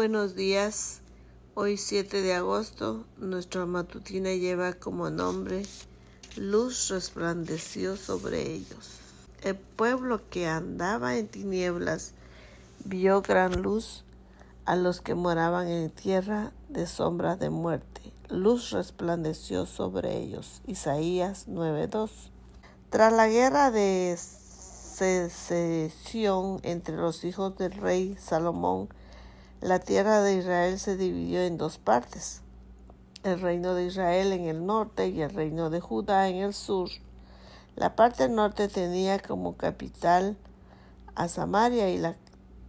buenos días. Hoy 7 de agosto, nuestra matutina lleva como nombre Luz resplandeció sobre ellos. El pueblo que andaba en tinieblas vio gran luz a los que moraban en tierra de sombra de muerte. Luz resplandeció sobre ellos. Isaías 9:2. Tras la guerra de secesión entre los hijos del rey Salomón, la tierra de Israel se dividió en dos partes, el reino de Israel en el norte y el reino de Judá en el sur. La parte norte tenía como capital a Samaria y la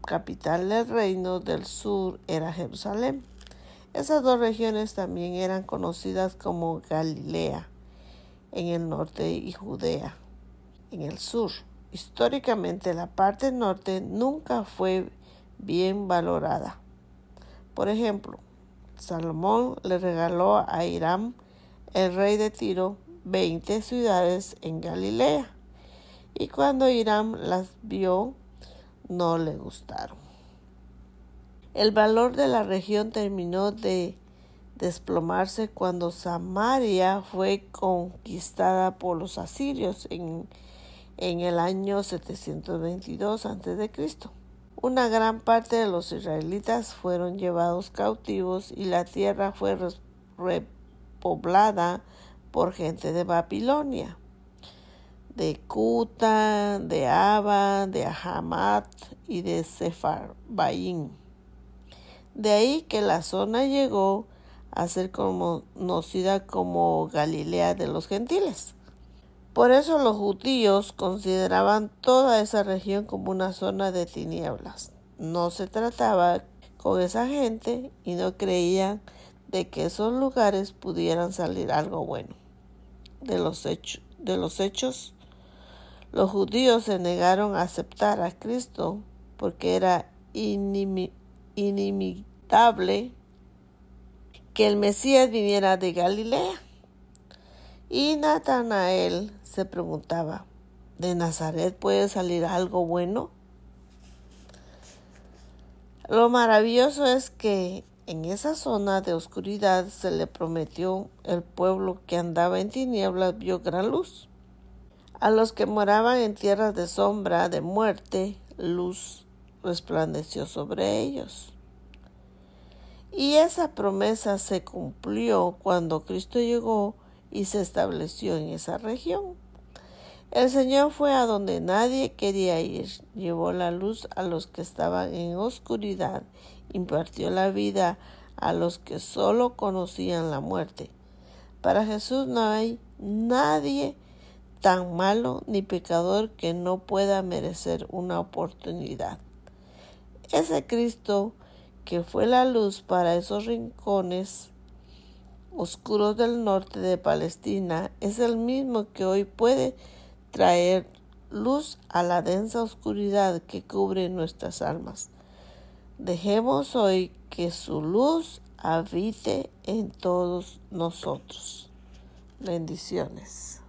capital del reino del sur era Jerusalén. Esas dos regiones también eran conocidas como Galilea en el norte y Judea en el sur. Históricamente la parte norte nunca fue bien valorada. Por ejemplo, Salomón le regaló a Hiram, el rey de Tiro, 20 ciudades en Galilea. Y cuando Hiram las vio, no le gustaron. El valor de la región terminó de desplomarse cuando Samaria fue conquistada por los asirios en, en el año 722 a.C. Una gran parte de los israelitas fueron llevados cautivos y la tierra fue repoblada por gente de Babilonia, de Cuta, de Aba, de Ahamat y de Sefarbaim. De ahí que la zona llegó a ser conocida como Galilea de los gentiles. Por eso los judíos consideraban toda esa región como una zona de tinieblas. No se trataba con esa gente y no creían de que esos lugares pudieran salir algo bueno. De los, hechos, los judíos se negaron a aceptar a Cristo porque era inimitable que el Mesías viniera de Galilea. Y Natanael se preguntaba, ¿de Nazaret puede salir algo bueno? Lo maravilloso es que en esa zona de oscuridad se le prometió el pueblo que andaba en tinieblas vio gran luz. A los que moraban en tierras de sombra, de muerte, luz resplandeció sobre ellos. Y esa promesa se cumplió cuando Cristo llegó y se estableció en esa región. El Señor fue a donde nadie quería ir, llevó la luz a los que estaban en oscuridad, impartió la vida a los que solo conocían la muerte. Para Jesús no hay nadie tan malo ni pecador que no pueda merecer una oportunidad. Ese Cristo que fue la luz para esos rincones oscuros del norte de Palestina es el mismo que hoy puede traer luz a la densa oscuridad que cubre nuestras almas. Dejemos hoy que su luz habite en todos nosotros. Bendiciones.